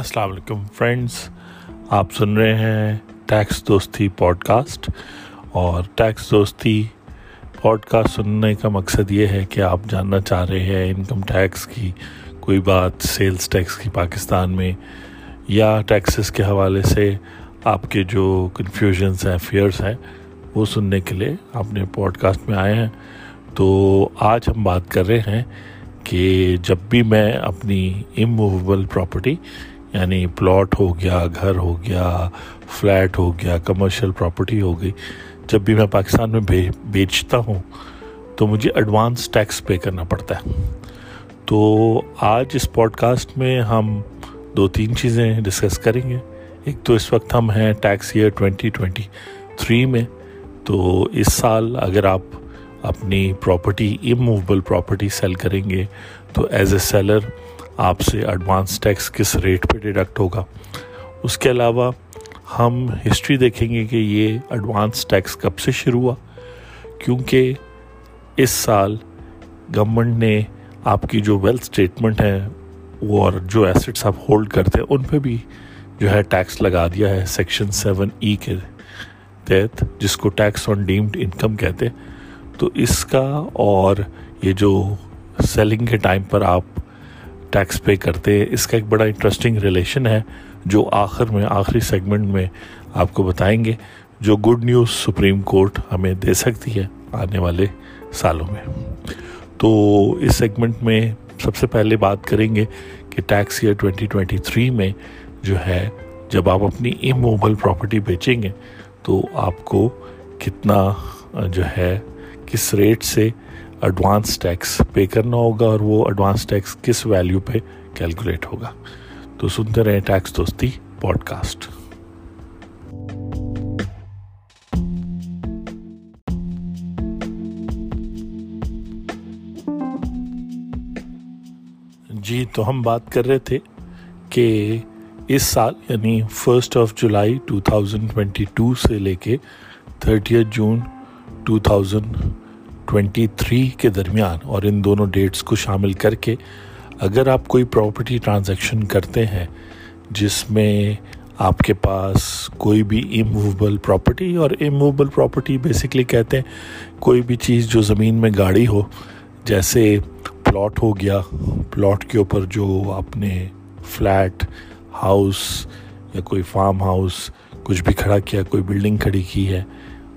السلام علیکم فرینڈس آپ سن رہے ہیں ٹیکس دوستی پوڈ کاسٹ اور ٹیکس دوستی پوڈ کاسٹ سننے کا مقصد یہ ہے کہ آپ جاننا چاہ رہے ہیں انکم ٹیکس کی کوئی بات سیلز ٹیکس کی پاکستان میں یا ٹیکسز کے حوالے سے آپ کے جو کنفیوژنس ہیں فیئرس ہیں، وہ سننے کے لیے آپ نے پوڈ کاسٹ میں آئے ہیں۔ تو آج ہم بات کر رہے ہیں کہ جب بھی میں اپنی اموویبل پراپرٹی یعنی پلاٹ ہو گیا، گھر ہو گیا، فلیٹ ہو گیا کمرشل پراپرٹی ہو گئی۔ جب بھی میں پاکستان میں بیچتا ہوں، تو مجھے ایڈوانس ٹیکس پے کرنا پڑتا ہے۔ تو آج اس پوڈ کاسٹ میں ہم دو تین چیزیں ڈسکس کریں گے۔ ایک تو اس وقت ہم ہیں tax year twenty twenty three میں۔ تو اس سال اگر آپ اپنی پراپرٹی اموویبل پراپرٹی سیل کریں گے، تو ایز اے سیلر آپ سے ایڈوانس ٹیکس کس ریٹ پہ ڈیڈکٹ ہوگا۔ اس کے علاوہ ہم ہسٹری دیکھیں گے کہ یہ ایڈوانس ٹیکس کب سے شروع ہوا۔ کیونکہ اس سال گورنمنٹ نے آپ کی جو ویلتھ اسٹیٹمنٹ ہے، وہ اور جو ایسٹس آپ ہولڈ کرتے ہیں، ان پہ بھی جو ہے ٹیکس لگا دیا ہے۔ سیکشن سیون ای کے تحت جس کو ٹیکس آن ڈیمڈ انکم کہتے ہیں۔ تو اس کا اور یہ جو سیلنگ کے ٹائم پر آپ ٹیکس پے کرتے اس کا ایک بڑا انٹرسٹنگ ریلیشن ہے جو آخر میں، آخری سیگمنٹ میں آپ کو بتائیں گے جو گڈ نیوز سپریم کورٹ ہمیں دے سکتی ہے آنے والے سالوں میں۔ تو اس سیگمنٹ میں سب سے پہلے بات کریں گے کہ tax year twenty twenty three میں جو ہے، جب آپ اپنی اموبل پراپرٹی بیچیں گے تو آپ کو کتنا جو ہے، کس ریٹ سے ایڈوانس ٹیکس پے کرنا ہوگا اور وہ ایڈوانس ٹیکس کس ویلیو پہ کیلکولیٹ ہوگا۔ تو سنتے رہیں ٹیکس دوستی پوڈ کاسٹ جی تو ہم بات کر رہے تھے کہ اس سال یعنی first of July two thousand twenty two سے لے کے thirty June two thousand twenty three کے درمیان اور ان دونوں ڈیٹس کو شامل کر کے اگر آپ کوئی پراپرٹی ٹرانزیکشن کرتے ہیں جس میں آپ کے پاس کوئی بھی اموویبل پراپرٹی اور اموویبل پراپرٹی بیسکلی کہتے ہیں کوئی بھی چیز جو زمین میں گاڑی ہو، جیسے پلاٹ ہو گیا پلاٹ کے اوپر جو آپ نے فلیٹ ہاؤس یا کوئی فارم ہاؤس کچھ بھی کھڑا کیا، کوئی بلڈنگ کھڑی کی ہے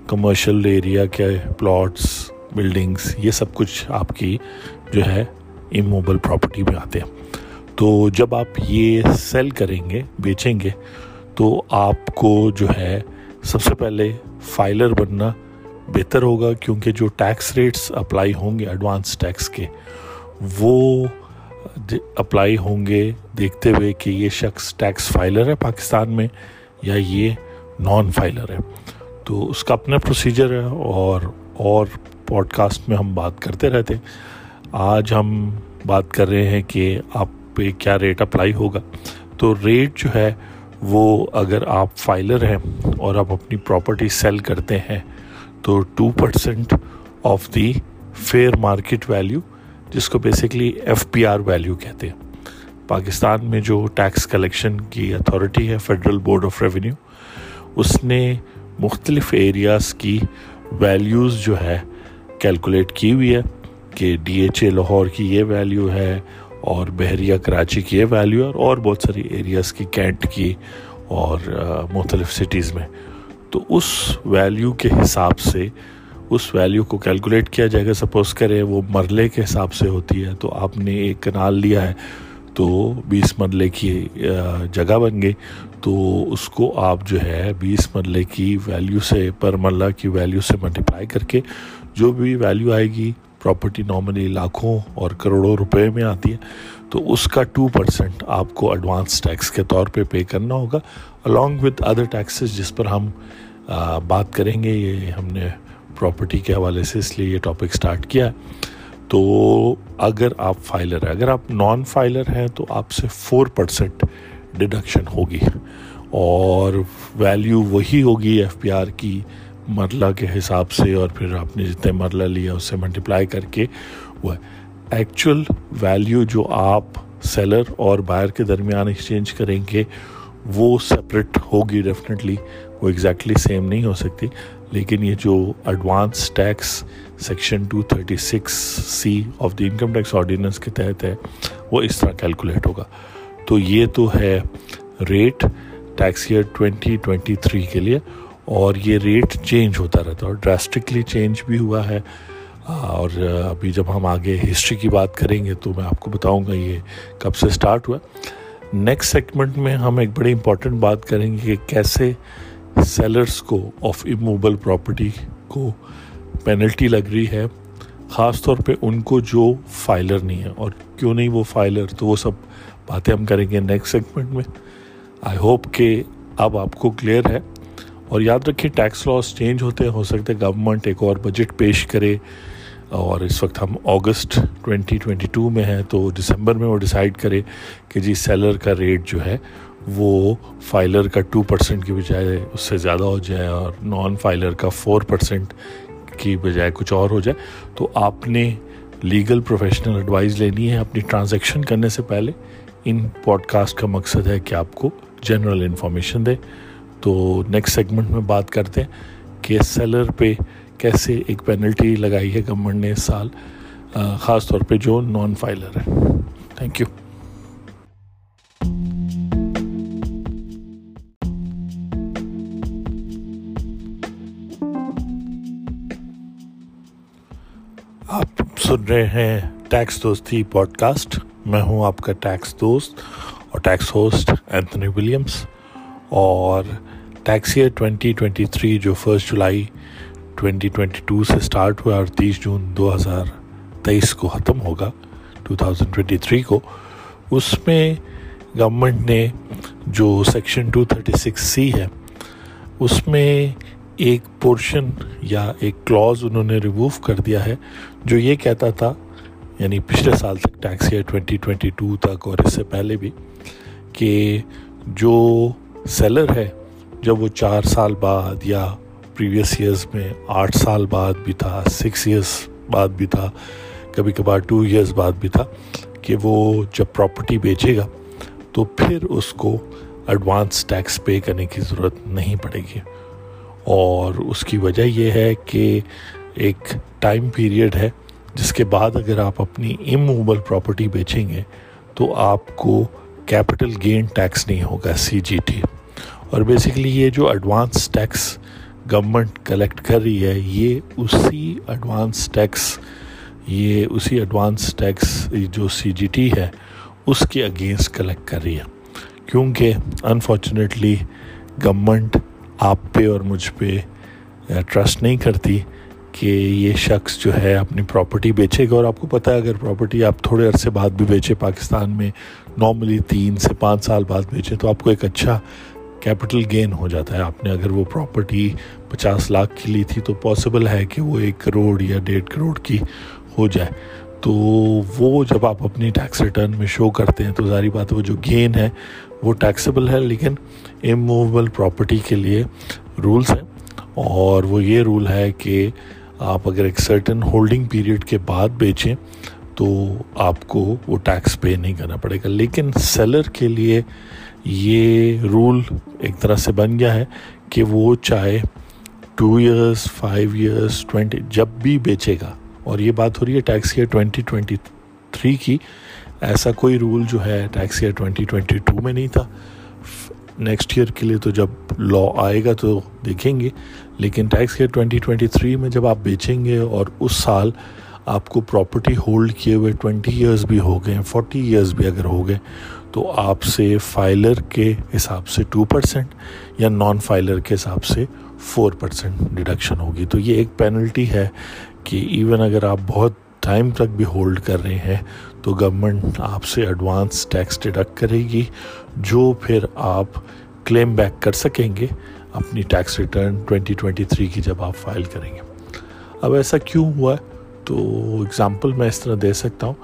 کمرشل ایریا کے پلاٹس بلڈنگس یہ سب کچھ آپ کی جو ہے اموبل پراپرٹی میں آتے ہیں۔ تو جب آپ یہ سیل کریں گے، بیچیں گے، تو آپ کو جو ہے سب سے پہلے فائلر بننا بہتر ہوگا، کیونکہ جو ٹیکس ریٹس اپلائی ہوں گے ایڈوانس ٹیکس کے، وہ اپلائی ہوں گے دیکھتے ہوئے کہ یہ شخص ٹیکس فائلر ہے پاکستان میں یا یہ نان فائلر ہے۔ تو اس کا اپنا پروسیجر ہے اور اور پوڈ کاسٹ میں ہم بات کرتے رہتے۔ آج ہم بات کر رہے ہیں کہ آپ پہ کیا ریٹ اپلائی ہوگا۔ تو ریٹ جو ہے وہ اگر آپ فائلر ہیں اور آپ اپنی پراپرٹی سیل کرتے ہیں، تو two percent of the fair market value جس کو basically F P R value کہتے ہیں۔ پاکستان میں جو ٹیکس کلیکشن کی اتھارٹی ہے فیڈرل بورڈ آف ریونیو اس نے مختلف ایریاز کی ویلیوز جو ہے کیلکولیٹ کی ہوئی ہے کہ ڈی ایچ اے لاہور کی یہ ویلیو ہے اور بحریہ کراچی کی یہ ویلیو ہے اور بہت ساری ایریاز کی، کینٹ کی اور مختلف سٹیز میں۔ تو اس ویلیو کے حساب سے، اس ویلیو کو کیلکولیٹ کیا جائے گا۔ سپوز کرے وہ مرلے کے حساب سے ہوتی ہے، تو آپ نے ایک کنال لیا ہے، تو بیس مرلے کی جگہ بن گئی۔ تو اس کو آپ جو ہے بیس مرلے کی ویلیو سے، پر مرلہ کی ویلیو سے ملٹیپلائی کر کے جو بھی ویلیو آئے گی پراپرٹی نارملی لاکھوں اور کروڑوں روپے میں آتی ہے، تو اس کا ٹو پرسینٹ آپ کو ایڈوانس ٹیکس کے طور پہ پے کرنا ہوگا الانگ وتھ ادر ٹیکسز جس پر ہم بات کریں گے، یہ ہم نے پراپرٹی کے حوالے سے اس لیے یہ ٹاپک سٹارٹ کیا ہے۔ تو اگر آپ فائلر ہیں، اگر آپ نان فائلر ہیں، تو آپ سے فور پرسینٹ ڈڈکشن ہوگی اور ویلیو وہی ہوگی ایف پی آر کی مرلہ کے حساب سے اور پھر آپ نے جتنے مرلہ لیا اس سے ملٹیپلائی کر کے وہ ایکچوئل ویلیو جو آپ سیلر اور باہر کے درمیان ایکسچینج کریں گے وہ سپریٹ ہوگی ڈیفینیٹلی وہ ایگزیکٹلی سیم نہیں ہو سکتی۔ لیکن یہ جو advance tax section two thirty six C of the Income Tax Ordinance کے تحت ہے، وہ اس طرح کیلکولیٹ ہوگا۔ تو یہ تو ہے rate tax year twenty twenty three کے لیے۔ اور یہ ریٹ چینج ہوتا رہتا ہے اور ڈراسٹکلی چینج بھی ہوا ہے۔ اور ابھی جب ہم آگے ہسٹری کی بات کریں گے تو میں آپ کو بتاؤں گا یہ کب سے سٹارٹ ہوا۔ نیکسٹ سیگمنٹ میں ہم ایک بڑی امپورٹنٹ بات کریں گے کہ کیسے سیلرز کو آف اموبل پراپرٹی کو پینلٹی لگ رہی ہے۔ خاص طور پہ ان کو جو فائلر نہیں ہے۔ اور کیوں نہیں وہ فائلر تو وہ سب باتیں ہم کریں گے نیکسٹ سیگمنٹ میں۔ آئی ہوپ کہ اب آپ کو کلیئر ہے۔ اور یاد رکھیں ٹیکس لاس چینج ہوتے ہیں، ہو سکتے گورنمنٹ ایک اور بجٹ پیش کرے اور اس وقت ہم اگست ٹوینٹی ٹوینٹی ٹو میں ہیں تو دسمبر میں وہ ڈیسائیڈ کرے کہ جی سیلر کا ریٹ جو ہے وہ فائلر کا ٹو پرسینٹ کی بجائے اس سے زیادہ ہو جائے اور نان فائلر کا فور پرسینٹ کی بجائے کچھ اور ہو جائے۔ تو آپ نے لیگل پروفیشنل ایڈوائز لینی ہے اپنی ٹرانزیکشن کرنے سے پہلے۔ ان پوڈ کاسٹ کا مقصد ہے کہ آپ کو جنرل انفارمیشن دے۔ تو نیکسٹ سیگمنٹ میں بات کرتے ہیں کہ سیلر پہ کیسے ایک پینلٹی لگائی ہے گورنمنٹ نے اس سال خاص طور پہ جو نان فائلر ہے تھینک یو آپ سن رہے ہیں ٹیکس دوستی پوڈ کاسٹ میں ہوں آپ کا ٹیکس دوست اور ٹیکس ہوسٹ اینتھنی ولیمس اور tax year twenty twenty three جو first July twenty twenty two سے اسٹارٹ ہوا اور تیس جون دو ہزار تیئیس کو ختم ہوگا ٹو تھاؤزنڈ ٹوینٹی تھری کو، اس میں گورنمنٹ نے جو section two thirty six C ہے، اس میں ایک پورشن یا ایک کلاز انہوں نے ریموو کر دیا ہے، جو یہ کہتا تھا یعنی پچھلے سال تک tax year twenty twenty two تک اور اس سے پہلے بھی، کہ جو سیلر ہے جب وہ چار سال بعد یا پریویس ایئرز میں آٹھ سال بعد بھی تھا سکس ایئرس بعد بھی تھا، کبھی کبھار ٹو ایئرس بعد بھی تھا کہ وہ جب پراپرٹی بیچے گا تو پھر اس کو ایڈوانس ٹیکس پے کرنے کی ضرورت نہیں پڑے گی۔ اور اس کی وجہ یہ ہے کہ ایک ٹائم پیریڈ ہے جس کے بعد اگر آپ اپنی اموبل پراپرٹی بیچیں گے تو آپ کو کیپٹل گین ٹیکس نہیں ہوگا سی جی ٹی اور بیسیکلی یہ جو ایڈوانس ٹیکس گورنمنٹ کلیکٹ کر رہی ہے، یہ اسی ایڈوانس ٹیکس یہ اسی ایڈوانس ٹیکس جو سی جی ٹی ہے، اس کے اگینسٹ کلیکٹ کر رہی ہے۔ کیونکہ انفارچونیٹلی گورنمنٹ آپ پہ اور مجھ پہ ٹرسٹ نہیں کرتی کہ یہ شخص جو ہے اپنی پراپرٹی بیچے گا۔ اور آپ کو پتہ ہے، اگر پراپرٹی آپ تھوڑے عرصے بعد بھی بیچے، پاکستان میں نارملی تین سے پانچ سال بعد بیچے، تو آپ کو ایک اچھا کیپٹل گین ہو جاتا ہے۔ آپ نے اگر وہ پراپرٹی پچاس لاکھ کی لی تھی تو پاسبل ہے کہ وہ ایک کروڑ یا ڈیڑھ کروڑ کی ہو جائے۔ تو وہ جب آپ اپنی ٹیکس ریٹرن میں شو کرتے ہیں تو ظاہری بات ہے وہ جو گین ہے وہ ٹیکسیبل ہے، لیکن اموویبل پراپرٹی کے لیے رولز ہیں۔ اور وہ یہ رول ہے کہ آپ اگر ایک سرٹن ہولڈنگ پیریڈ کے بعد بیچیں تو آپ کو وہ ٹیکس پے نہیں کرنا پڑے گا۔ لیکن سیلر کے لیے یہ رول ایک طرح سے بن گیا ہے کہ وہ چاہے two years five years twenty جب بھی بیچے گا۔ اور یہ بات ہو رہی ہے tax year twenty twenty three کی۔ ایسا کوئی رول جو ہے tax year twenty twenty two میں نہیں تھا۔ نیکسٹ ایئر کے لیے تو جب لا آئے گا تو دیکھیں گے۔ لیکن tax year twenty twenty three میں جب آپ بیچیں گے اور اس سال آپ کو پراپرٹی ہولڈ کیے ہوئے ٹوینٹی ایئرس بھی ہو گئے فورٹی ایئرس بھی اگر ہو گئے تو آپ سے فائلر کے حساب سے ٹو پرسینٹ یا نان فائلر کے حساب سے فور پرسینٹ ڈیڈکشن ہوگی۔ تو یہ ایک پینلٹی ہے کہ ایون اگر آپ بہت ٹائم تک بھی ہولڈ کر رہے ہیں تو گورنمنٹ آپ سے ایڈوانس ٹیکس ڈیڈکٹ کرے گی۔ جو پھر آپ کلیم بیک کر سکیں گے اپنی tax return twenty twenty three کی جب آپ فائل کریں گے۔ اب ایسا کیوں ہوا؟ ہے تو اگزامپل میں اس طرح دے سکتا ہوں۔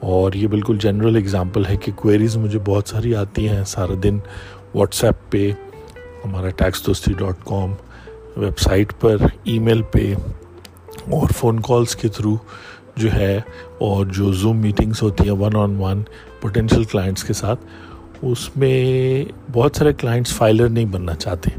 اور یہ بالکل جنرل اگزامپل ہے کہ کوئریز مجھے بہت ساری آتی ہیں سارا دن۔ واٹس ایپ پہ، ہمارا tax Dosti dot com website پر ای میل پہ اور فون کالز کے تھرو جو ہے اور جو زوم میٹنگس ہوتی ہیں one on one potential clients کے ساتھ۔ اس میں بہت سارے کلائنٹس فائلر نہیں بننا چاہتے۔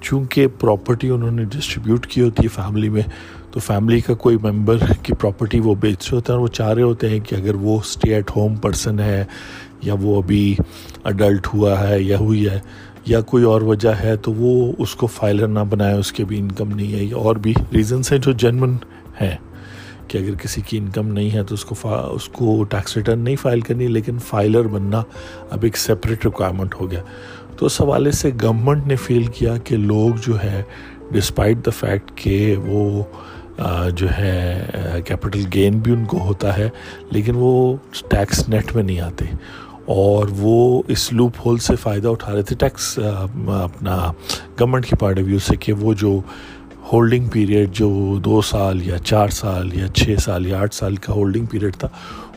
چونکہ پراپرٹی انہوں نے ڈسٹریبیوٹ کی ہوتی ہے فیملی میں، تو فیملی کا کوئی ممبر کی پراپرٹی وہ بیچ رہے ہوتے ہیں اور وہ چاہ رہے ہوتے ہیں کہ اگر وہ اسٹے ایٹ ہوم پرسن ہے یا وہ ابھی اڈلٹ ہوا ہے یا ہوئی ہے یا کوئی اور وجہ ہے، تو وہ اس کو فائلر نہ بنائے، اس کے بھی انکم نہیں ہے۔ یا اور بھی ریزنس ہیں جو جنمن ہیں۔ کہ اگر کسی کی انکم نہیں ہے تو اس کو فا اس کو ٹیکس ریٹرن نہیں فائل کرنی، لیکن فائلر بننا اب ایک سپریٹ ریکوائرمنٹ ہو گیا۔ تو اس حوالے سے گورنمنٹ نے فیل کیا کہ لوگ جو ہے ڈسپائٹ دا فیکٹ کہ وہ جو ہے کیپٹل گین بھی ان کو ہوتا ہے، لیکن وہ ٹیکس نیٹ میں نہیں آتے۔ اور وہ اس لوپ ہول سے فائدہ اٹھا رہے تھے ٹیکس اپنا گورنمنٹ کی پارٹ آف ویو سے کہ وہ جو ہولڈنگ پیریڈ جو دو سال یا چار سال یا چھ سال یا آٹھ سال کا ہولڈنگ پیریڈ تھا،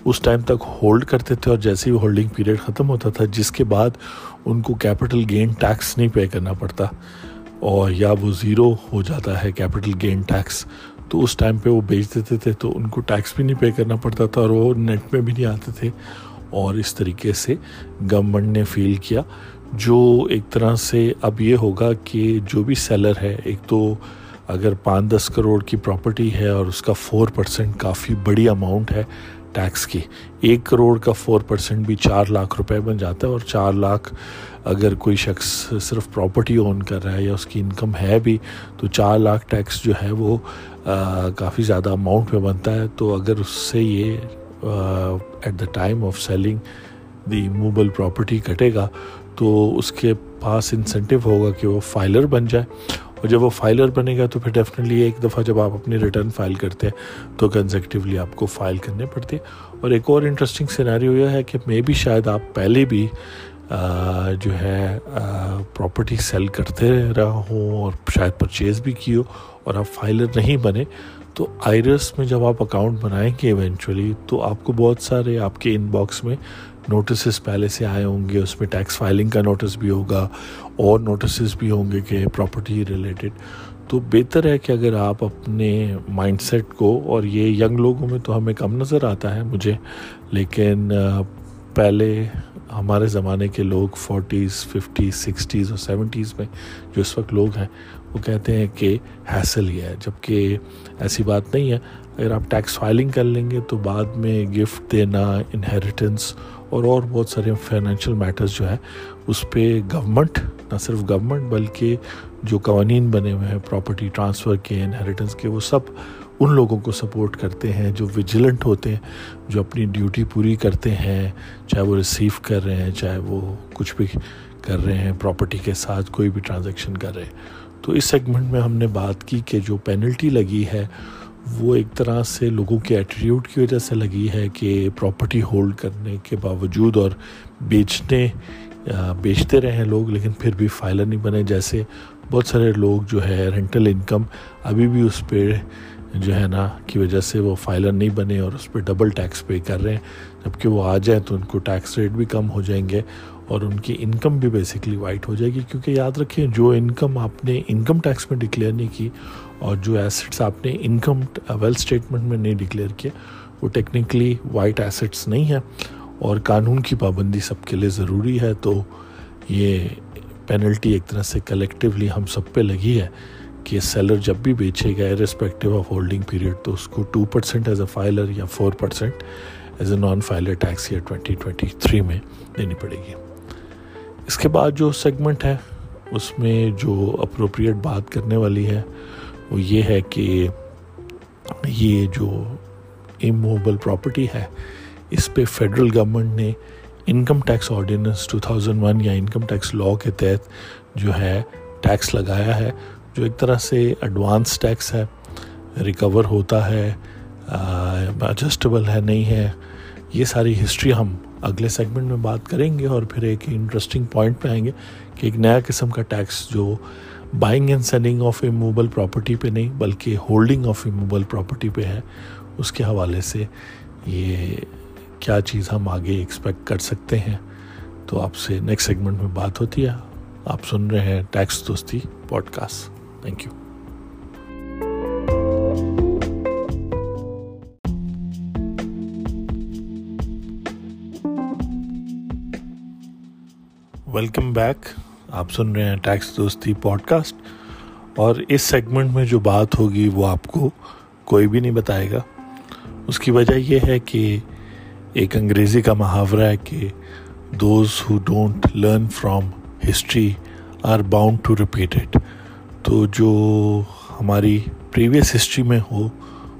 اس ٹائم تک ہولڈ کرتے تھے اور جیسے ہی ہولڈنگ پیریڈ ختم ہوتا تھا، جس کے بعد ان کو کیپٹل گین ٹیکس نہیں پے کرنا پڑتا اور یا وہ زیرو ہو جاتا ہے کیپٹل گین ٹیکس تو اس ٹائم پہ وہ بیچ دیتے تھے، تو ان کو ٹیکس بھی نہیں پے کرنا پڑتا تھا اور وہ نیٹ میں بھی نہیں آتے تھے۔ اور اس طریقے سے گورنمنٹ نے فیل کیا، جو ایک طرح سے اب یہ ہوگا کہ جو بھی سیلر ہے، ایک تو اگر پانچ دس کروڑ کی پراپرٹی ہے اور اس کا فور پرسنٹ کافی بڑی اماؤنٹ ہے ٹیکس کی، ایک کروڑ کا فور پرسنٹ بھی چار لاکھ روپے بن جاتا ہے اور چار لاکھ اگر کوئی شخص صرف پراپرٹی اون کر رہا ہے یا اس کی انکم ہے بھی، تو چار لاکھ ٹیکس جو ہے وہ کافی زیادہ اماؤنٹ میں بنتا ہے۔ تو اگر اس سے یہ at the time of selling the movable property کٹے گا، تو اس کے پاس انسینٹیو ہوگا کہ وہ فائلر بن جائے۔ اور جب وہ فائلر بنے گا تو پھر ڈیفینیٹلی ایک دفعہ جب آپ اپنی ریٹرن فائل کرتے ہیں تو کنزیکٹیولی آپ کو فائل کرنے پڑتے اور ایک اور انٹرسٹنگ سیناریو یہ ہے کہ میں بھی شاید آپ پہلے بھی جو ہے پراپرٹی سیل کرتے رہا ہوں اور شاید پرچیز بھی کی ہو اور آپ فائلر نہیں بنے، تو آئرس میں جب آپ اکاؤنٹ بنائیں گے ایونچولی تو آپ کو بہت سارے آپ کے ان باکس میں نوٹسز پہلے سے آئے ہوں گے، اس میں ٹیکس فائلنگ کا نوٹس بھی ہوگا اور نوٹسز بھی ہوں گے کہ پراپرٹی ریلیٹڈ تو بہتر ہے کہ اگر آپ اپنے مائنڈ سیٹ کو اور یہ ینگ لوگوں میں تو ہمیں کم نظر آتا ہے مجھے، لیکن پہلے ہمارے زمانے کے لوگ فورٹیز ففٹیز سکسٹیز اور سیونٹیز میں جو اس وقت لوگ ہیں، وہ کہتے ہیں کہ حیصل ہی ہے۔ جبکہ ایسی بات نہیں ہے، اگر آپ ٹیکس فائلنگ کر لیں گے تو بعد میں گفٹ دینا انہیریٹنس اور اور بہت سارے فائنینشیل میٹرز جو ہے اس پہ گورنمنٹ نہ صرف گورنمنٹ بلکہ جو قوانین بنے ہوئے ہیں پراپرٹی ٹرانسفر کے انہیریٹنس کے، وہ سب ان لوگوں کو سپورٹ کرتے ہیں جو ویجیلنٹ ہوتے ہیں، جو اپنی ڈیوٹی پوری کرتے ہیں، چاہے وہ ریسیو کر رہے ہیں، چاہے وہ کچھ بھی کر رہے ہیں پراپرٹی کے ساتھ کوئی بھی ٹرانزیکشن کر رہے ہیں۔ تو اس سیگمنٹ میں ہم نے بات کی کہ جو پینلٹی لگی ہے وہ ایک طرح سے لوگوں کے ایٹیٹیوڈ کی وجہ سے لگی ہے کہ پراپرٹی ہولڈ کرنے کے باوجود اور بیچنے بیچتے رہے لوگ، لیکن پھر بھی فائلر نہیں بنے، جیسے بہت سارے لوگ جو ہے رینٹل انکم ابھی بھی اس پہ جو ہے نا کی وجہ سے وہ فائلر نہیں بنے اور اس پہ ڈبل ٹیکس پے کر رہے ہیں۔ جبکہ وہ آ جائیں تو ان کو ٹیکس ریٹ بھی کم ہو جائیں گے اور ان کی انکم بھی بیسکلی وائٹ ہو جائے گی کیونکہ یاد رکھیں جو انکم آپ نے انکم ٹیکس میں ڈکلیئر نہیں کی اور جو ایسٹس آپ نے انکم ویل اسٹیٹمنٹ میں نہیں ڈکلیئر کیا وہ ٹیکنیکلی وائٹ ایسٹس نہیں ہیں اور قانون کی پابندی سب کے لیے ضروری ہے۔ تو یہ پینلٹی ایک طرح سے کلیکٹیولی ہم سب پہ لگی ہے کہ سیلر جب بھی بیچے گا ریسپیکٹیو آف ہولڈنگ پیریڈ تو اس کو two percent as a filer یا four percent as a non filer tax یا ٹوینٹی ٹوینٹی تھری میں دینی پڑے گی۔ اس کے بعد جو سیگمنٹ ہے، اس میں جو اپروپریٹ بات کرنے والی ہے، وہ یہ ہے کہ یہ جو اموبل پراپرٹی ہے، اس پہ فیڈرل گورنمنٹ نے income tax ordinance two thousand one یا انکم ٹیکس لا کے تحت جو ہے ٹیکس لگایا ہے، جو ایک طرح سے ایڈوانس ٹیکس ہے ریکور ہوتا ہے ایڈجسٹیبل ہے، نہیں ہے، یہ ساری ہسٹری ہم اگلے سیگمنٹ میں بات کریں گے اور پھر ایک انٹرسٹنگ پوائنٹ پہ آئیں گے کہ ایک نیا قسم کا ٹیکس جو buying and selling of a movable property پہ نہیں بلکہ holding of a movable property پہ ہے، اس کے حوالے سے یہ کیا چیز ہم آگے ایکسپیکٹ کر سکتے ہیں۔ تو آپ سے نیکسٹ سیگمنٹ میں بات ہوتی ہے۔ آپ سن رہے ہیں tax Dosti podcast thank you welcome back آپ سن رہے ہیں ٹیکس دوستی پوڈ کاسٹ اور اس سیگمنٹ میں جو بات ہوگی وہ آپ کو کوئی بھی نہیں بتائے گا۔ اس کی وجہ یہ ہے کہ ایک انگریزی کا محاورہ ہے کہ those who don't learn from history are bound to repeat it تو جو ہماری پریویس ہسٹری میں ہو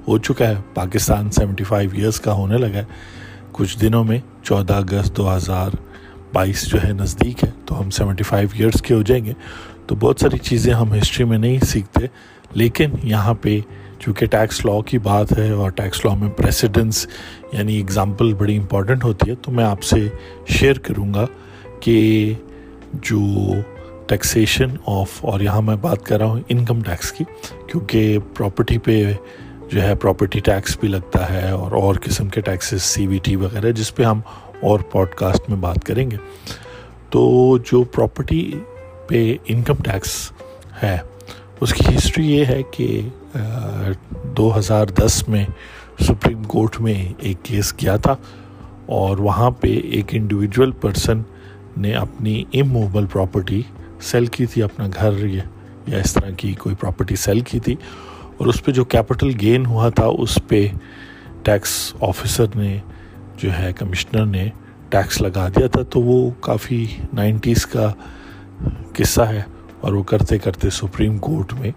ہو چکا ہے، پاکستان سیونٹی فائیو ایئرس کا ہونے لگا ہے۔ کچھ دنوں میں چودہ اگست دو ہزار بائیس جو ہے نزدیک ہے، تو ہم سیونٹی فائیو ایئرس کے ہو جائیں گے۔ تو بہت ساری چیزیں ہم ہسٹری میں نہیں سیکھتے، لیکن یہاں پہ چونکہ ٹیکس لاء کی بات ہے اور ٹیکس لاء میں پریسیڈنس یعنی اگزامپل بڑی امپورٹنٹ ہوتی ہے، تو میں آپ سے شیئر کروں گا کہ جو ٹیکسیشن آف اور یہاں میں بات کر رہا ہوں انکم ٹیکس کی، کیونکہ پراپرٹی پہ جو ہے پراپرٹی ٹیکس بھی لگتا ہے اور اور قسم کے ٹیکسز سی وی ٹی وغیرہ، جس پہ ہم اور پوڈ کاسٹ میں بات کریں گے، تو جو پراپرٹی پہ انکم ٹیکس ہے، اس کی ہسٹری یہ ہے کہ دو ہزار دس میں سپریم کورٹ میں ایک کیس کیا تھا اور وہاں پہ ایک انڈیویجول پرسن نے اپنی اموبل پراپرٹی سیل کی تھی، اپنا گھر یا اس طرح کی کوئی پراپرٹی سیل کی تھی اور اس پہ جو کیپٹل گین ہوا تھا، اس پہ ٹیکس آفیسر نے جو ہے کمشنر نے ٹیکس لگا دیا تھا، تو وہ کافی نائنٹیز کا قصہ ہے اور وہ کرتے کرتے سپریم کورٹ میں،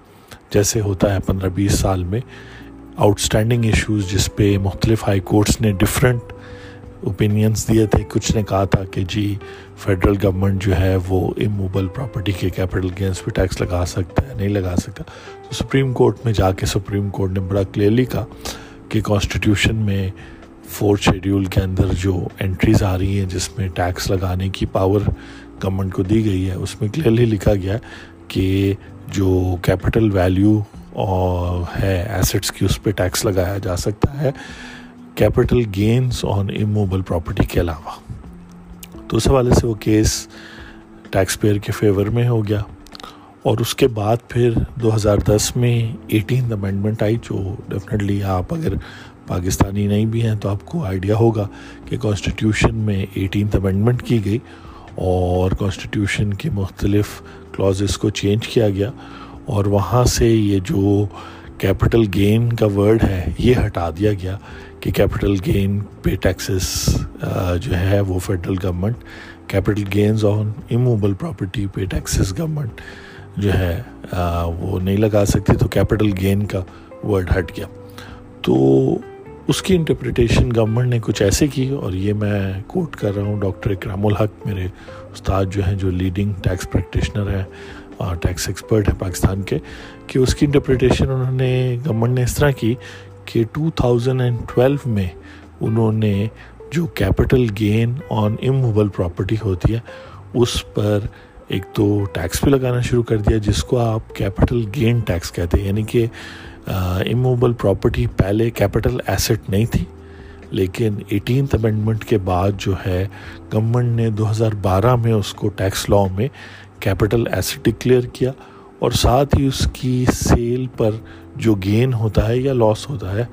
جیسے ہوتا ہے پندرہ بیس سال میں آؤٹ اسٹینڈنگ ایشوز جس پہ مختلف ہائی کورٹس نے ڈفرینٹ اوپینینس دیے تھے۔ کچھ نے کہا تھا کہ جی فیڈرل گورنمنٹ جو ہے وہ اموبل پراپرٹی کے کیپٹل گینس پہ ٹیکس لگا سکتا ہے، نہیں لگا سکتا۔ تو سپریم کورٹ میں جا کے سپریم کورٹ نے بڑا کلیئرلی کہا کہ کانسٹیٹیوشن میں فورتھ شیڈیول کے اندر جو انٹریز آ رہی ہیں، جس میں ٹیکس لگانے کی پاور گورنمنٹ کو دی گئی ہے، اس میں کلیئرلی لکھا گیا کہ جو کیپٹل ویلیو ہے ایسٹس کی، اس پہ ٹیکس لگایا جا سکتا ہے capital gains on immovable property کے علاوہ۔ تو اس حوالے سے وہ کیس ٹیکس پیئر کے فیور میں ہو گیا۔ اور اس کے بعد پھر دو ہزار دس میں ایٹین امینڈمنٹ آئی، جو ڈیفینیٹلی آپ اگر پاکستانی نہیں بھی ہیں تو آپ کو آئیڈیا ہوگا کہ کانسٹیٹیوشن میں ایٹینتھ امینڈمنٹ کی گئی اور کانسٹیٹیوشن کی مختلف کلازز کو چینج کیا گیا اور وہاں سے یہ جو کیپٹل گین کا ورڈ ہے یہ ہٹا دیا گیا کہ کیپٹل گین پے ٹیکسز جو ہے وہ federal government capital gains on immovable property pay taxes government جو ہے وہ نہیں لگا سکتی تو کیپٹل گین کا ورڈ ہٹ گیا۔ تو اس کی انٹرپریٹیشن گورنمنٹ نے کچھ ایسے کی اور یہ میں کوٹ کر رہا ہوں، ڈاکٹر اکرام الحق میرے استاد جو ہیں، جو لیڈنگ ٹیکس پریکٹیشنر ہیں اور ٹیکس ایکسپرٹ ہیں پاکستان کے، کہ اس کی انٹرپریٹیشن انہوں نے، گورنمنٹ نے اس طرح کی کہ ٹو تھاؤزنڈ اینڈ ٹویلو میں انہوں نے جو capital gain on immovable property ہوتی ہے، اس پر ایک تو ٹیکس بھی لگانا شروع کر دیا، جس کو آپ کیپٹل گین ٹیکس کہتے ہیں یعنی کہ اموبل پراپرٹی پہلے کیپٹل ایسٹ نہیں تھی، لیکن ایٹینتھ امینڈمنٹ کے بعد جو ہے گورنمنٹ نے دو ہزار بارہ میں اس کو ٹیکس لاء میں کیپٹل ایسٹ ڈکلیئر کیا اور ساتھ ہی اس کی سیل پر جو گین ہوتا ہے یا لاس ہوتا ہے،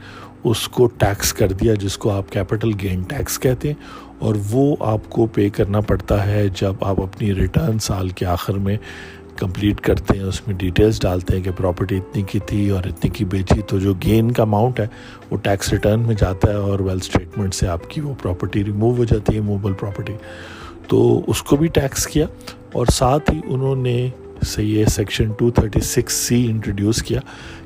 اس کو ٹیکس کر دیا، جس کو آپ کیپٹل گین ٹیکس کہتے ہیں۔ اور وہ آپ کو پے کرنا پڑتا ہے جب آپ اپنی ریٹرن سال کے آخر میں کمپلیٹ کرتے ہیں، اس میں ڈیٹیلز ڈالتے ہیں کہ پراپرٹی اتنی کی تھی اور اتنی کی بیچی۔ تو جو گین کا اماؤنٹ ہے، وہ ٹیکس ریٹرن میں جاتا ہے اور ویل اسٹیٹمنٹ سے آپ کی وہ پراپرٹی ریموو ہو جاتی ہے موبل پراپرٹی تو اس کو بھی ٹیکس کیا اور ساتھ ہی انہوں نے سے یہ section two thirty six C introduce کیا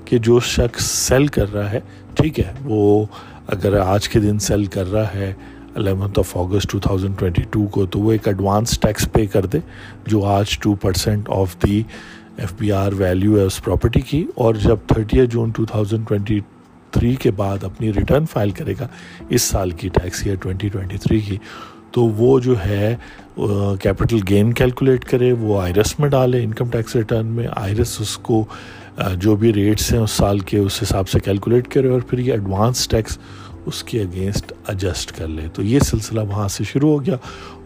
کہ جو شخص سیل کر رہا ہے، ٹھیک ہے، وہ اگر آج کے دن سیل کر رہا ہے eleventh of August two thousand twenty two کو، تو وہ ایک ایڈوانس ٹیکس پے کر دے، جو آج two percent of the F B R value ہے اس پراپرٹی کی، اور جب thirty June two thousand twenty three کے بعد اپنی ریٹرن فائل کرے گا اس سال کی tax year twenty twenty three کی۔ تو وہ جو ہے کیپٹل گین کیلکولیٹ کرے، وہ آئرس میں ڈالے انکم ٹیکس ریٹرن میں۔ آئرس اس کو جو بھی ریٹس ہیں اس سال کے، اس حساب سے کیلکولیٹ کرے، اور پھر یہ ایڈوانس ٹیکس اس کے اگینسٹ ایڈجسٹ کر لے۔ تو یہ سلسلہ وہاں سے شروع ہو گیا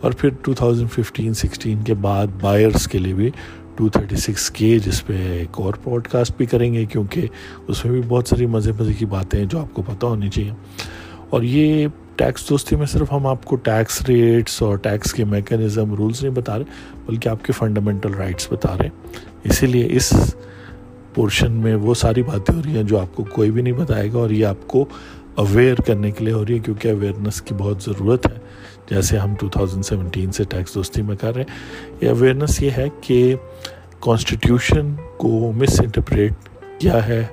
اور پھر ٹو تھاؤزنڈ ففٹین سکسٹین کے بعد بائرس کے لیے بھی ٹو تھرٹی سکس کے جس پہ ایک اور پوڈ کاسٹ بھی کریں گے، کیونکہ اس میں بھی بہت ساری مزے مزے کی باتیں ہیں جو آپ کو پتہ ہونی چاہیے۔ اور یہ ٹیکس دوستی میں صرف ہم آپ کو ٹیکس ریٹس اور ٹیکس کے میکانزم رولز نہیں بتا رہے، بلکہ آپ کے فنڈامنٹل رائٹس بتا رہے ہیں۔ اسی لیے اس پورشن میں وہ ساری باتیں ہو رہی ہیں جو آپ کو کوئی بھی نہیں بتائے گا اور یہ آپ کو اویئر کرنے کے لیے ہو رہی ہے کیونکہ اویئرنیس کی بہت ضرورت ہے۔ جیسے ہم 2017 سے ٹیکس دوستی میں کر رہے ہیں۔ یہ اویئرنیس یہ ہے کہ کانسٹیٹیوشن کو مس انٹرپریٹ کیا ہے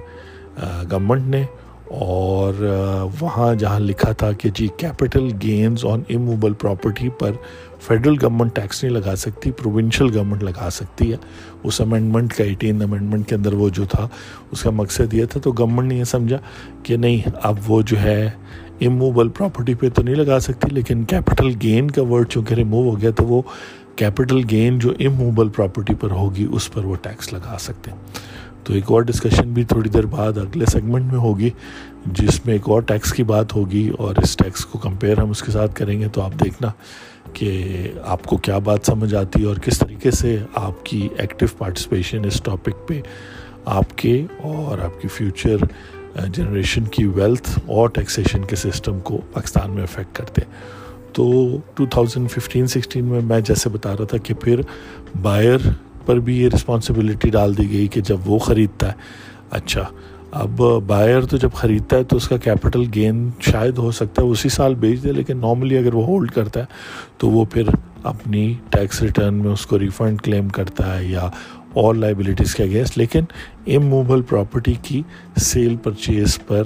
گورنمنٹ نے۔ اور وہاں جہاں لکھا تھا کہ جی capital gains on immovable property per federal government tax نہیں لگا سکتی پروونشل گورنمنٹ لگا سکتی ہے۔ اس امینڈمنٹ کا ایٹین امینڈمنٹ کے اندر وہ جو تھا، اس کا مقصد یہ تھا، تو گورنمنٹ نے یہ سمجھا کہ نہیں، اب وہ جو ہے اموبل پراپرٹی پہ تو نہیں لگا سکتی، لیکن کیپٹل گین کا ورڈ چونکہ ریموو ہو گیا تو وہ کیپٹل گین جو اموبل پراپرٹی پر ہوگی، اس پر وہ ٹیکس لگا سکتے ہیں۔ تو ایک اور ڈسکشن بھی تھوڑی دیر بعد اگلے سیگمنٹ میں ہوگی، جس میں ایک اور ٹیکس کی بات ہوگی اور اس ٹیکس کو کمپیئر ہم اس کے ساتھ کریں گے، تو آپ دیکھنا۔ کہ آپ کو کیا بات سمجھ آتی ہے اور کس طریقے سے آپ کی ایکٹیو پارٹیسپیشن اس ٹاپک پہ آپ کے اور آپ کی فیوچر جنریشن uh, کی ویلتھ اور ٹیکسیشن کے سسٹم کو پاکستان میں افیکٹ کرتے تو ٹو تھاؤزنڈ ففٹین سکسٹین میں میں جیسے بتا رہا تھا کہ پھر بائر پر بھی یہ رسپانسبلٹی ڈال دی گئی کہ جب وہ خریدتا ہے اچھا اب بائر تو جب خریدتا ہے تو اس کا کیپٹل گین شاید ہو سکتا ہے اسی سال بیچ دے، لیکن نارملی اگر وہ ہولڈ کرتا ہے تو وہ پھر اپنی ٹیکس ریٹرن میں اس کو ریفنڈ کلیم کرتا ہے یا اور لائبلٹیز کے اگینسٹ لیکن اموبل پراپرٹی کی سیل پرچیز پر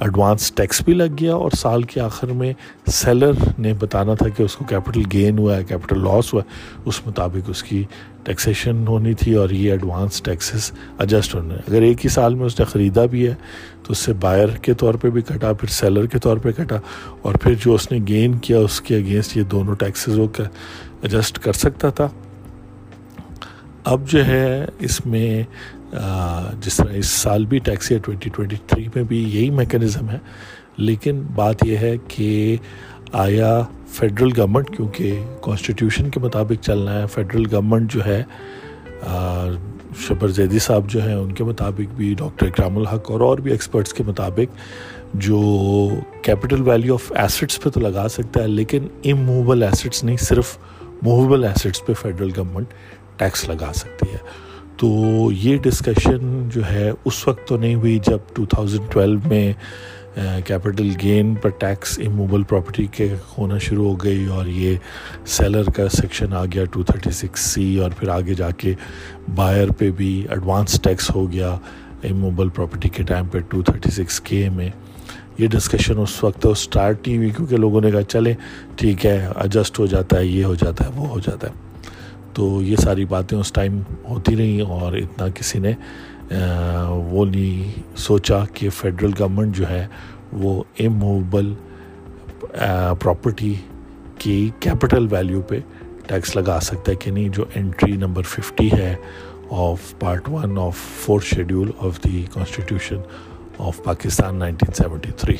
ایڈوانس ٹیکس بھی لگ گیا اور سال کے آخر میں سیلر نے بتانا تھا کہ اس کو کیپٹل گین ہوا ہے کیپٹل لاس ہوا ہے، اس مطابق اس کی ٹیکسیشن ہونی تھی اور یہ ایڈوانس ٹیکسز ایڈجسٹ ہونے اگر ایک ہی سال میں اس نے خریدا بھی ہے تو اس سے بائر کے طور پہ بھی کٹا، پھر سیلر کے طور پہ کٹا اور پھر جو اس نے گین کیا اس کے اگینسٹ یہ دونوں ٹیکسز وہ ایڈجسٹ کر سکتا تھا۔ اب جو ہے اس میں جس طرح اس سال بھی ٹیکس ہے ٹوئنٹی ٹوئنٹی تھری میں بھی یہی میکانزم ہے۔ لیکن بات یہ ہے کہ آیا فیڈرل گورنمنٹ کیونکہ کانسٹیٹیوشن کے مطابق چلنا ہے فیڈرل گورنمنٹ جو ہے شبر زیدی صاحب جو ہیں، ان کے مطابق بھی، ڈاکٹر اکرام الحق اور اور بھی ایکسپرٹس کے مطابق جو کیپٹل ویلیو آف ایسٹس پہ تو لگا سکتا ہے، لیکن اموویبل ایسٹس نہیں، صرف موویبل ایسٹس پہ فیڈرل گورنمنٹ ٹیکس لگا سکتی ہے۔ تو یہ ڈسکشن جو ہے، اس وقت تو نہیں ہوئی جب ٹو تھاؤزنڈ ٹویلو میں کیپٹل گین پر ٹیکس اموبل پراپرٹی کے ہونا شروع ہو گئی اور یہ سیلر کا سیکشن آ گیا ٹو تھرٹی سکس سی اور پھر آگے جا کے بائر پہ بھی ایڈوانس ٹیکس ہو گیا اموبل پراپرٹی کے ٹائم پہ ٹو تھرٹی سکس کے میں۔ یہ ڈسکشن اس وقت اسٹارٹ نہیں ہوئی کیونکہ لوگوں نے کہا چلے ٹھیک ہے ایڈجسٹ ہو جاتا ہے، یہ ہو جاتا ہے، وہ ہو جاتا ہے۔ تو یہ ساری باتیں اس ٹائم ہوتی رہیں اور اتنا کسی نے وہ نہیں سوچا کہ فیڈرل گورنمنٹ جو ہے وہ اموویبل پراپرٹی کی کیپٹل ویلیو پہ ٹیکس لگا سکتا ہے کہ نہیں، جو انٹری نمبر ففٹی ہے of part one of fourth schedule of the Constitution of Pakistan nineteen seventy three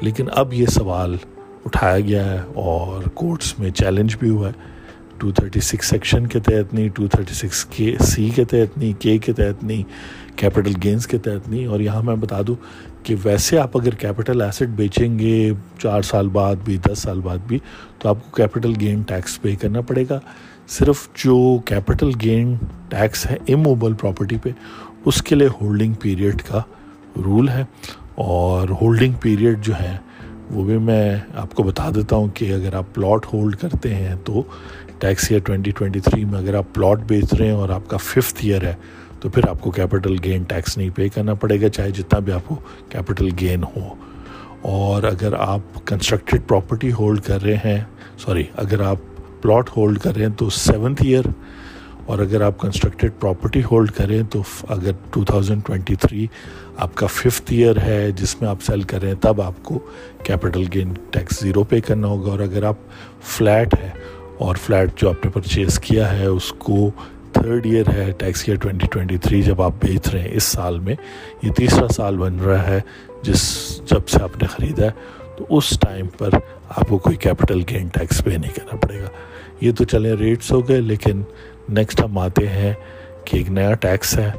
لیکن اب یہ سوال اٹھایا گیا ہے اور کورٹس میں چیلنج بھی ہوا ہے۔ ٹو تھرٹی سکس سیکشن کے تحت نہیں ٹو تھرٹی سکس کے سی کے تحت نہیں کے کے تحت نہیں کیپٹل گینز کے تحت نہیں، اور یہاں میں بتا دوں کہ ویسے آپ اگر کیپٹل ایسٹ بیچیں گے چار سال بعد بھی، دس سال بعد بھی، تو آپ کو کیپٹل گین ٹیکس پے کرنا پڑے گا۔ صرف جو کیپٹل گین ٹیکس ہے اموبل پراپرٹی پہ، اس کے لیے ہولڈنگ پیریڈ کا رول ہے۔ اور ہولڈنگ پیریڈ جو ہے، وہ بھی میں آپ کو بتا دیتا ہوں کہ اگر آپ پلاٹ ہولڈ کرتے ہیں تو tax year twenty twenty three میں اگر آپ پلاٹ بیچ رہے ہیں اور آپ کا ففتھ ایئر ہے، تو پھر آپ کو کیپٹل گین ٹیکس نہیں پے کرنا پڑے گا، چاہے جتنا بھی آپ کو کیپٹل گین ہو۔ اور اگر آپ کنسٹرکٹیڈ پراپرٹی ہولڈ کر رہے ہیں سوری اگر آپ پلاٹ ہولڈ کر رہے ہیں تو سیونتھ ایئر اور اگر آپ کنسٹرکٹیڈ پراپرٹی ہولڈ کریں تو اگر ٹو تھاؤزنڈ ٹوئنٹی تھری آپ کا ففتھ ایئر ہے، جس میں آپ سیل کر رہے ہیں، تب آپ کو capital gain tax zero pay کرنا ہوگا۔ اور اگر آپ فلیٹ ہے اور فلیٹ جو آپ نے پرچیز کیا ہے، اس کو تھرڈ ایئر ہے tax year twenty twenty three جب آپ بیچ رہے ہیں اس سال میں، یہ تیسرا سال بن رہا ہے جس جب سے آپ نے خریدا ہے، تو اس ٹائم پر آپ کو کوئی کیپٹل گین ٹیکس پے نہیں کرنا پڑے گا۔ یہ تو چلیں ریٹس ہو گئے، لیکن نیکسٹ ہم آتے ہیں کہ ایک نیا ٹیکس ہے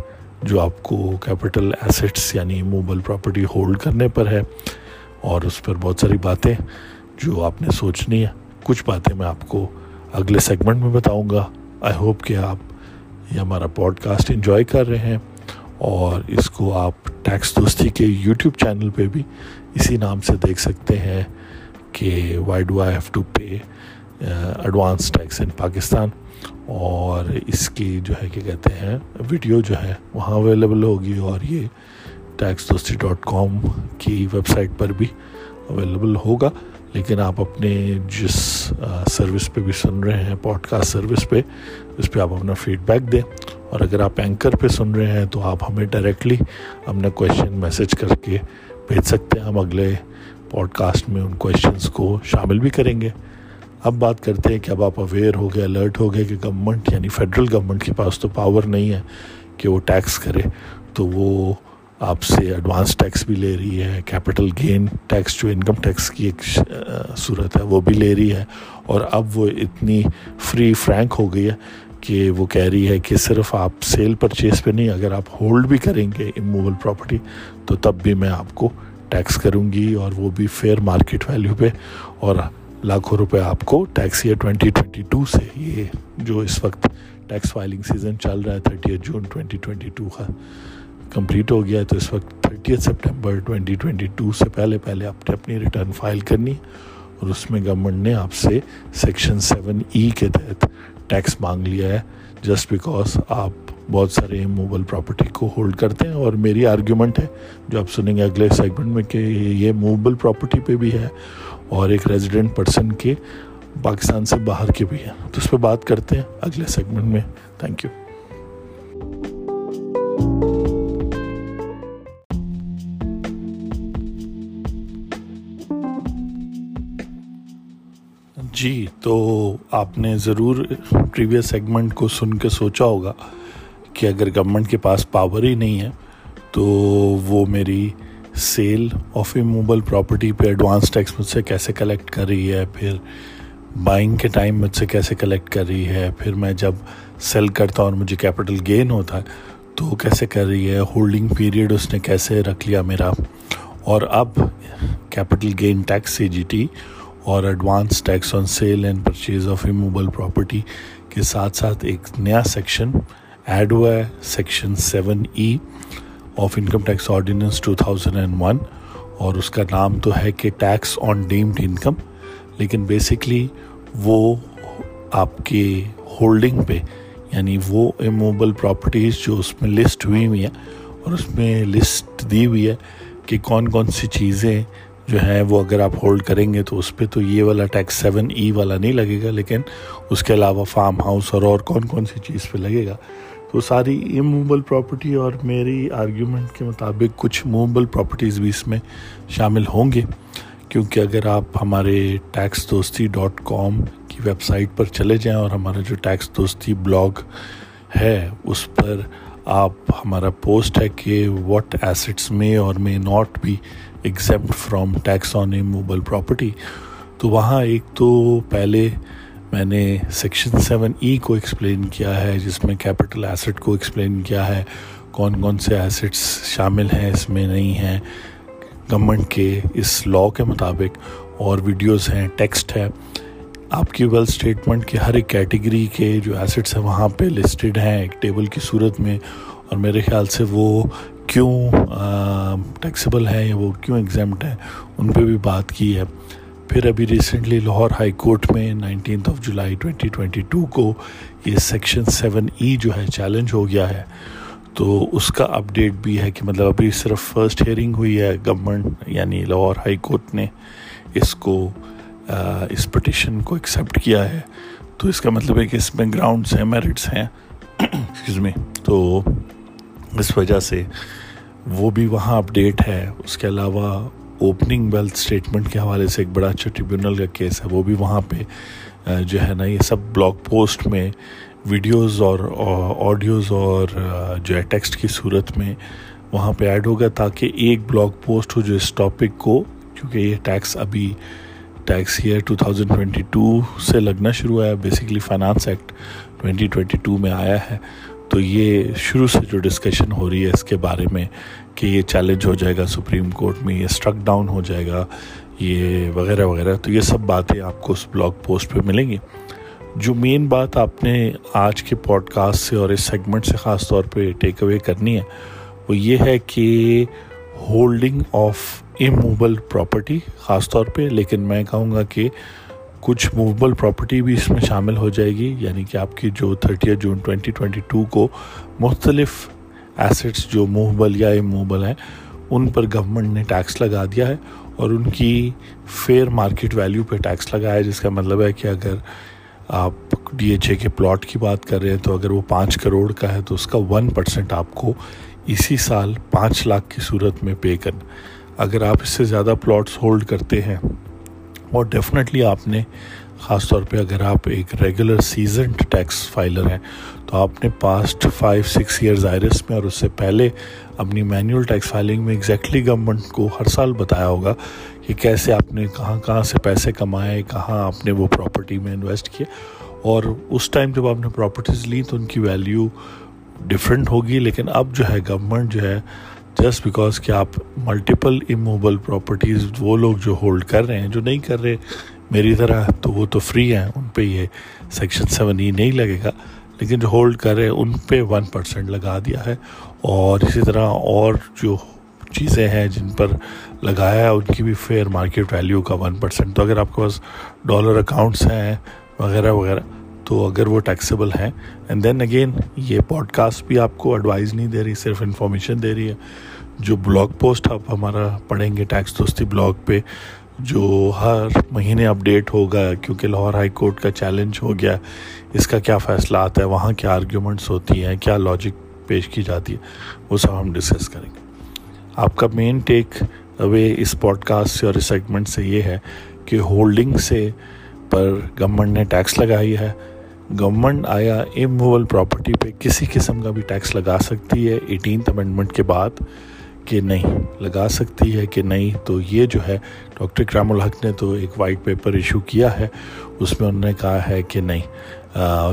جو آپ کو کیپٹل ایسٹس یعنی موبل پراپرٹی ہولڈ کرنے پر ہے۔ اور اس پر بہت ساری باتیں جو آپ نے سوچنی ہے کچھ باتیں میں آپ کو اگلے سیگمنٹ میں بتاؤں گا. آئی ہوپ کہ آپ یہ ہمارا پوڈ کاسٹ انجوائے کر رہے ہیں اور اس کو آپ ٹیکس دوستی کے یوٹیوب چینل پہ بھی اسی نام سے دیکھ سکتے ہیں کہ why do I have to pay advance tax in Pakistan اور اس کی جو ہے کہ کہتے ہیں ویڈیو جو ہے وہاں اویلیبل ہوگی اور یہ ٹیکس دوستی ڈاٹ کام کی ویب سائٹ پر بھی اویلیبل ہوگا. لیکن آپ اپنے جس سروس پہ بھی سن رہے ہیں پوڈ کاسٹ سروس پہ، اس پہ آپ اپنا فیڈ بیک دیں اور اگر آپ اینکر پہ سن رہے ہیں تو آپ ہمیں ڈائریکٹلی اپنا کویشچن میسج کر کے بھیج سکتے ہیں۔ ہم اگلے پوڈ کاسٹ میں ان کویشچنس کو شامل بھی کریں گے۔ اب بات کرتے ہیں کہ اب آپ اویئر ہو گئے الرٹ ہو گئے کہ گورنمنٹ یعنی فیڈرل گورنمنٹ کے پاس تو پاور نہیں ہے کہ وہ ٹیکس کرے، تو وہ آپ سے ایڈوانس ٹیکس بھی لے رہی ہے کیپٹل گین ٹیکس جو انکم ٹیکس کی ایک صورت ہے، وہ بھی لے رہی ہے۔ اور اب وہ اتنی فری فرینک ہو گئی ہے کہ وہ کہہ رہی ہے کہ صرف آپ سیل پرچیز پہ نہیں، اگر آپ ہولڈ بھی کریں گے اموول پراپرٹی تو تب بھی میں آپ کو ٹیکس کروں گی اور وہ بھی فیئر مارکیٹ ویلیو پہ۔ اور لاکھوں روپے آپ کو tax year twenty twenty two سے، یہ جو اس وقت ٹیکس فائلنگ سیزن چل رہا ہے thirty June twenty twenty two کا۔ کمپلیٹ ہو گیا ہے تو اس وقت thirty September twenty twenty two سے پہلے پہلے آپ نے اپنی ریٹرن فائل کرنی اور اس میں گورنمنٹ نے آپ سے سیکشن سیون ای کے تحت ٹیکس مانگ لیا ہے جسٹ بیکاز آپ بہت سارے موبل پراپرٹی کو ہولڈ کرتے ہیں اور میری آرگیومنٹ ہے جو آپ سنیں گے اگلے سیگمنٹ میں کہ یہ موبل پراپرٹی پہ بھی ہے اور ایک ریزیڈنٹ پرسن کے پاکستان سے باہر کے بھی ہیں تو اس پہ بات کرتے ہیں اگلے سیگمنٹ میں. تھینک یو جی تو آپ نے ضرور پریویس سیگمنٹ کو سن کے سوچا ہوگا کہ اگر گورنمنٹ کے پاس پاور ہی نہیں ہے، تو وہ میری sale of a mobile property پہ ایڈوانس ٹیکس مجھ سے کیسے کلیکٹ کر رہی ہے، پھر بائنگ کے ٹائم مجھ سے کیسے کلیکٹ کر رہی ہے، پھر میں جب سیل کرتا ہوں اور مجھے کیپٹل گین ہوتا ہے تو کیسے کر رہی ہے ہولڈنگ پیریڈ اس نے کیسے رکھ لیا میرا؟ اور اب capital gain tax C G T اور advance tax on sale and purchase of immovable property کے ساتھ ساتھ ایک نیا سیکشن ایڈ ہوا ہے section seven E of income tax ordinance two thousand and one اور اس کا نام تو ہے کہ ٹیکس آن ڈیمڈ انکم لیکن بیسکلی وہ آپ کے ہولڈنگ پہ یعنی وہ اموبل پراپرٹیز جو اس میں لسٹ ہوئی ہوئی ہیں اور اس میں لسٹ دی ہوئی ہے کہ کون کون سی چیزیں جو ہیں وہ اگر آپ ہولڈ کریں گے تو اس پہ تو یہ والا ٹیکس سیون ای والا نہیں لگے گا، لیکن اس کے علاوہ فارم ہاؤس اور اور کون کون سی چیز پہ لگے گا۔ تو ساری اموبل پراپرٹی اور میری آرگیومنٹ کے مطابق کچھ موبل پراپرٹیز بھی اس میں شامل ہوں گے۔ کیونکہ اگر آپ ہمارے ٹیکس دوستی ڈاٹ کام کی ویب سائٹ پر چلے جائیں اور ہمارا جو ٹیکس دوستی بلاگ ہے، اس پر آپ ہمارا پوسٹ ہے کہ واٹ ایسٹس میں اور may not be exempt from tax on immovable property تو وہاں ایک تو پہلے میں نے سیکشن سیون ای کو ایکسپلین کیا ہے، جس میں کیپٹل ایسٹ کو ایکسپلین کیا ہے۔ کون کون سے ایسٹس شامل ہیں، اس میں نہیں ہیں۔ گورنمنٹ کے اس لاء کے مطابق اور ویڈیوز ہیں ٹیکسٹ ہے۔ آپ کی ویل اسٹیٹمنٹ کے ہر ایک کیٹیگری کے جو ایسٹس ہیں، وہاں پہ لسٹڈ ہیں ایک ٹیبل کی صورت میں۔ اور میرے خیال سے وہ کیوں ٹیکسیبل ہیں یا وہ کیوں ایگزامٹ ہیں، ان پہ بھی بات کی ہے۔ پھر ابھی ریسنٹلی لاہور ہائی کورٹ میں nineteenth of July twenty twenty two کو یہ سیکشن سیون ای جو ہے چیلنج ہو گیا ہے۔ تو اس کا اپڈیٹ بھی ہے کہ مطلب ابھی صرف فرسٹ ہیئرنگ ہوئی ہے گورنمنٹ یعنی لاہور ہائی کورٹ نے اس کو اس پٹیشن کو ایکسیپٹ کیا ہے۔ تو اس کا مطلب ہے کہ اس میں گراؤنڈس ہیں میرٹس ہیں۔ ایکسکیوز میں تو اس وجہ سے وہ بھی وہاں اپڈیٹ ہے۔ اس کے علاوہ اوپننگ ویلتھ اسٹیٹمنٹ کے حوالے سے ایک بڑا اچھا ٹریبیونل کا کیس ہے۔ وہ بھی وہاں پہ جو ہے نا، یہ سب بلاگ پوسٹ میں ویڈیوز اور آڈیوز اور جو ہے ٹیکسٹ کی صورت میں وہاں پہ ایڈ ہوگا تاکہ ایک بلاگ پوسٹ ہو جو اس ٹاپک کو، کیونکہ یہ ٹیکس ابھی tax year two thousand twenty two سے لگنا شروع ہوا ہے۔ Basically finance act twenty twenty two میں آیا ہے۔ تو یہ شروع سے جو ڈسکشن ہو رہی ہے اس کے بارے میں کہ یہ چیلنج ہو جائے گا سپریم کورٹ میں، یہ اسٹرک ڈاؤن ہو جائے گا، یہ وغیرہ وغیرہ۔ تو یہ سب باتیں آپ کو اس بلاگ پوسٹ پہ ملیں گی۔ جو مین بات آپ نے آج کے پوڈ کاسٹ سے اور اس سیگمنٹ سے خاص طور پہ ٹیک اوے کرنی ہے، وہ یہ ہے کہ ہولڈنگ آف موبل پراپرٹی خاص طور پہ، لیکن میں کہوں گا کہ کچھ موویبل پراپرٹی بھی اس میں شامل ہو جائے گی یعنی کہ آپ کی جو thirty June twenty twenty two کو مختلف ایسٹس جو موویبل یا اموویبل ہیں، ان پر گورنمنٹ نے ٹیکس لگا دیا ہے اور ان کی فیئر مارکیٹ ویلیو پہ ٹیکس لگایا ہے، جس کا مطلب ہے کہ اگر آپ ڈی ایچ اے کے پلاٹ کی بات کر رہے ہیں تو اگر وہ پانچ کروڑ کا ہے تو اس کا ون پرسنٹ آپ کو اسی سال پانچ لاکھ کی صورت میں پے کرنا۔ اگر آپ اس سے زیادہ پلاٹس ہولڈ کرتے ہیں اور ڈیفینیٹلی آپ نے، خاص طور پہ اگر آپ ایک ریگولر سیزنڈ ٹیکس فائلر ہیں، تو آپ نے past five six years years میں اور اس سے پہلے اپنی مینول ٹیکس فائلنگ میں ایگزیکٹلی گورنمنٹ کو ہر سال بتایا ہوگا کہ کیسے آپ نے کہاں کہاں سے پیسے کمائے، کہاں آپ نے وہ پراپرٹی میں انویسٹ کیے۔ اور اس ٹائم جب آپ نے پراپرٹیز لی تو ان کی ویلیو ڈفرینٹ ہوگی، لیکن اب جو ہے گورنمنٹ جو ہے جسٹ بیکاز کہ آپ ملٹیپل اموبل پراپرٹیز وہ لوگ جو ہولڈ کر رہے ہیں، جو نہیں کر رہے، میری طرح تو وہ تو فری ہیں، ان پہ یہ سیکشن سیون ای نہیں لگے گا۔ لیکن جو ہولڈ کر رہے ہیں، ان پہ ون پرسینٹ لگا دیا ہے۔ اور اسی طرح اور جو چیزیں ہیں جن پر لگایا ہے، ان کی بھی فیئر مارکیٹ ویلیو کا ون پرسینٹ تو اگر آپ کے پاس ڈالر اکاؤنٹس ہیں، وغیرہ وغیرہ۔ تو اگر وہ ٹیکسیبل ہیں اینڈ دین اگین یہ پوڈ کاسٹ بھی آپ کو ایڈوائز نہیں دے رہی، صرف انفارمیشن دے رہی ہے. جو بلاگ پوسٹ آپ ہمارا پڑھیں گے ٹیکس دوستی بلاگ پہ، جو ہر مہینے اپڈیٹ ہوگا، کیونکہ لاہور ہائی کورٹ کا چیلنج ہو گیا، اس کا کیا فیصلہ آتا ہے؟ وہاں کیا آرگیومنٹس ہوتی ہیں، کیا لاجک پیش کی جاتی ہے؟ وہ سب ہم ڈسکس کریں گے. آپ کا مین ٹیک اوے اس پوڈ کاسٹ سے اور اس سیگمنٹ سے یہ ہے کہ ہولڈنگ سے پر گورنمنٹ نے ٹیکس لگائی ہے گورنمنٹ آیا اموول پراپرٹی پہ کسی قسم کا بھی ٹیکس لگا سکتی ہے۔ ایٹینتھ امنڈمنٹ کے بعد کہ نہیں، لگا سکتی ہے کہ نہیں۔ تو یہ جو ہے، ڈاکٹر اکرام الحق نے تو ایک وائٹ پیپر ایشو کیا ہے۔ اس میں انہوں نے کہا ہے کہ نہیں۔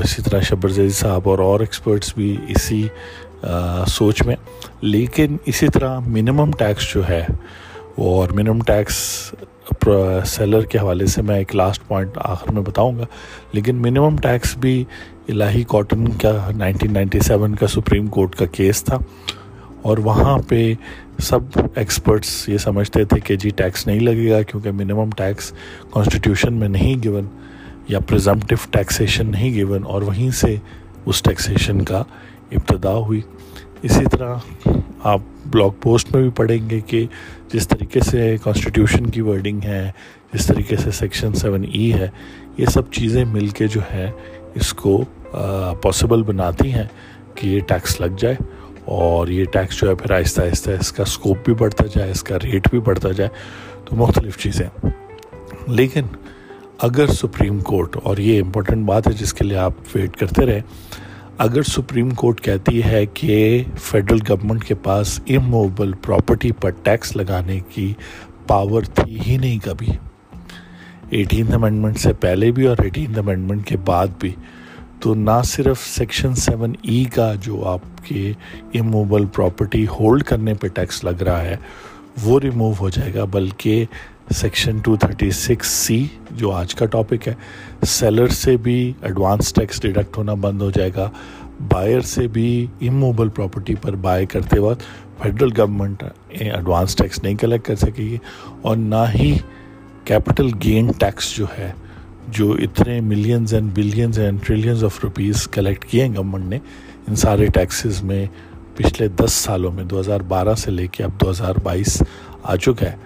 اسی طرح شبر زیدی صاحب اور اور ایکسپرٹس بھی اسی سوچ میں۔ لیکن اسی طرح منیمم ٹیکس جو ہے اور منیمم ٹیکس سیلر کے حوالے سے میں ایک لاسٹ پوائنٹ آخر میں بتاؤں گا۔ لیکن منیمم ٹیکس بھی الہی کاٹن کا نائنٹین نائنٹی سیون کا سپریم کورٹ کا کیس تھا۔ اور وہاں پہ سب ایکسپرٹس یہ سمجھتے تھے کہ جی ٹیکس نہیں لگے گا کیونکہ منیمم ٹیکس کانسٹیٹیوشن میں نہیں گیون یا پریزمپٹیو ٹیکسیشن نہیں گیون اور وہیں سے اس ٹیکسیشن کا ابتدا ہوئی۔ اسی طرح آپ بلاگ پوسٹ میں بھی پڑھیں گے کہ جس طریقے سے کانسٹیٹیوشن کی ورڈنگ ہے، جس طریقے سے سیکشن سیون ای ہے، یہ سب چیزیں مل کے جو ہے اس کو پاسبل بناتی ہیں کہ یہ ٹیکس لگ جائے اور یہ ٹیکس جو ہے پھر آہستہ آہستہ اس کا اسکوپ بھی بڑھتا جائے، اس کا ریٹ بھی بڑھتا جائے، تو مختلف چیزیں۔ لیکن اگر سپریم کورٹ اور یہ امپورٹنٹ بات ہے جس کے لیے آپ ویٹ کرتے رہے اگر سپریم کورٹ کہتی ہے کہ فیڈرل گورنمنٹ کے پاس اموبل پراپرٹی پر ٹیکس لگانے کی پاور تھی ہی نہیں کبھی۔ ایٹین امینڈمنٹ سے پہلے بھی اور ایٹین امینڈمنٹ کے بعد بھی۔ تو نہ صرف سیکشن سیون ای کا جو آپ کے اموبل پراپرٹی ہولڈ کرنے پہ ٹیکس لگ رہا ہے، وہ ریموو ہو جائے گا، بلکہ section two thirty six C جو آج کا ٹاپک ہے، سیلر سے بھی ایڈوانس ٹیکس ڈیڈکٹ ہونا بند ہو جائے گا بائر سے بھی اموبل پراپرٹی پر بائی کرتے وقت فیڈرل گورنمنٹ ایڈوانس ٹیکس نہیں کلیکٹ کر سکے گی اور نہ ہی کیپٹل گین ٹیکس جو ہے، جو اتنے millions and billions and trillions of rupees collect کیے ہیں گورنمنٹ نے، ان سارے ٹیکسز میں پچھلے دس سالوں میں، دو ہزار بارہ سے لے کے اب دو ہزار بائیس آ چکا ہے۔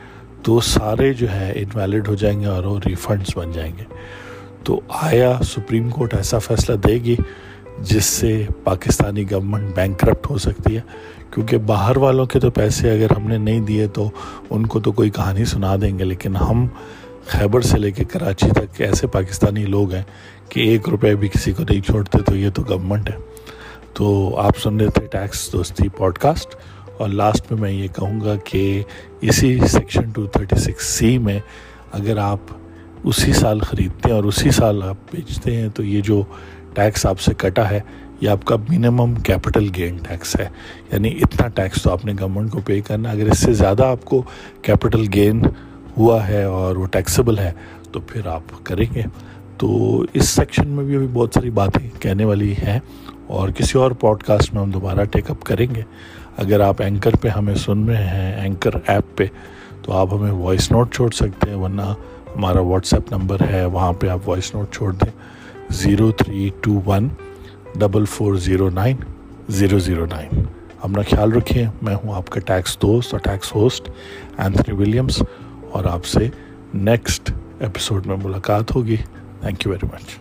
تو سارے جو ہے انویلڈ ہو جائیں گے اور وہ ریفنڈس بن جائیں گے۔ تو آیا سپریم کورٹ ایسا فیصلہ دے گی جس سے پاکستانی گورنمنٹ بینک کرپٹ ہو سکتی ہے۔ کیونکہ باہر والوں کے تو پیسے اگر ہم نے نہیں دیے تو ان کو تو کوئی کہانی سنا دیں گے، لیکن ہم خیبر سے لے کے کراچی تک ایسے پاکستانی لوگ ہیں کہ ایک روپے بھی کسی کو نہیں چھوڑتے تو یہ تو گورنمنٹ ہے۔ تو آپ سن رہے تھے ٹیکس دوستی پوڈ کاسٹ اور لاسٹ میں میں یہ کہوں گا کہ اسی section two thirty six C میں اگر آپ اسی سال خریدتے ہیں اور اسی سال آپ بیچتے ہیں تو یہ جو ٹیکس آپ سے کٹا ہے، یہ آپ کا منیمم کیپٹل گین ٹیکس ہے۔ یعنی اتنا ٹیکس تو آپ نے گورنمنٹ کو پے کرنا اگر اس سے زیادہ آپ کو کیپٹل گین ہوا ہے اور وہ ٹیکسیبل ہے تو پھر آپ کریں گے۔ تو اس سیکشن میں بھی ابھی بہت ساری باتیں کہنے والی ہیں اور کسی اور پوڈ کاسٹ میں ہم دوبارہ ٹیک اپ کریں گے۔ اگر آپ اینکر پہ ہمیں سن رہے ہیں، اینکر ایپ پہ، تو آپ ہمیں وائس نوٹ چھوڑ سکتے ہیں، ورنہ ہمارا واٹس ایپ نمبر ہے، وہاں پہ آپ وائس نوٹ چھوڑ دیں۔ Zero three two one double four zero nine zero zero nine. اپنا خیال رکھیں، میں ہوں آپ کا ٹیکس دوست اور ٹیکس ہوسٹ، اینتھنی ولیمس اور آپ سے نیکسٹ ایپیسوڈ میں ملاقات ہوگی۔ Thank you very much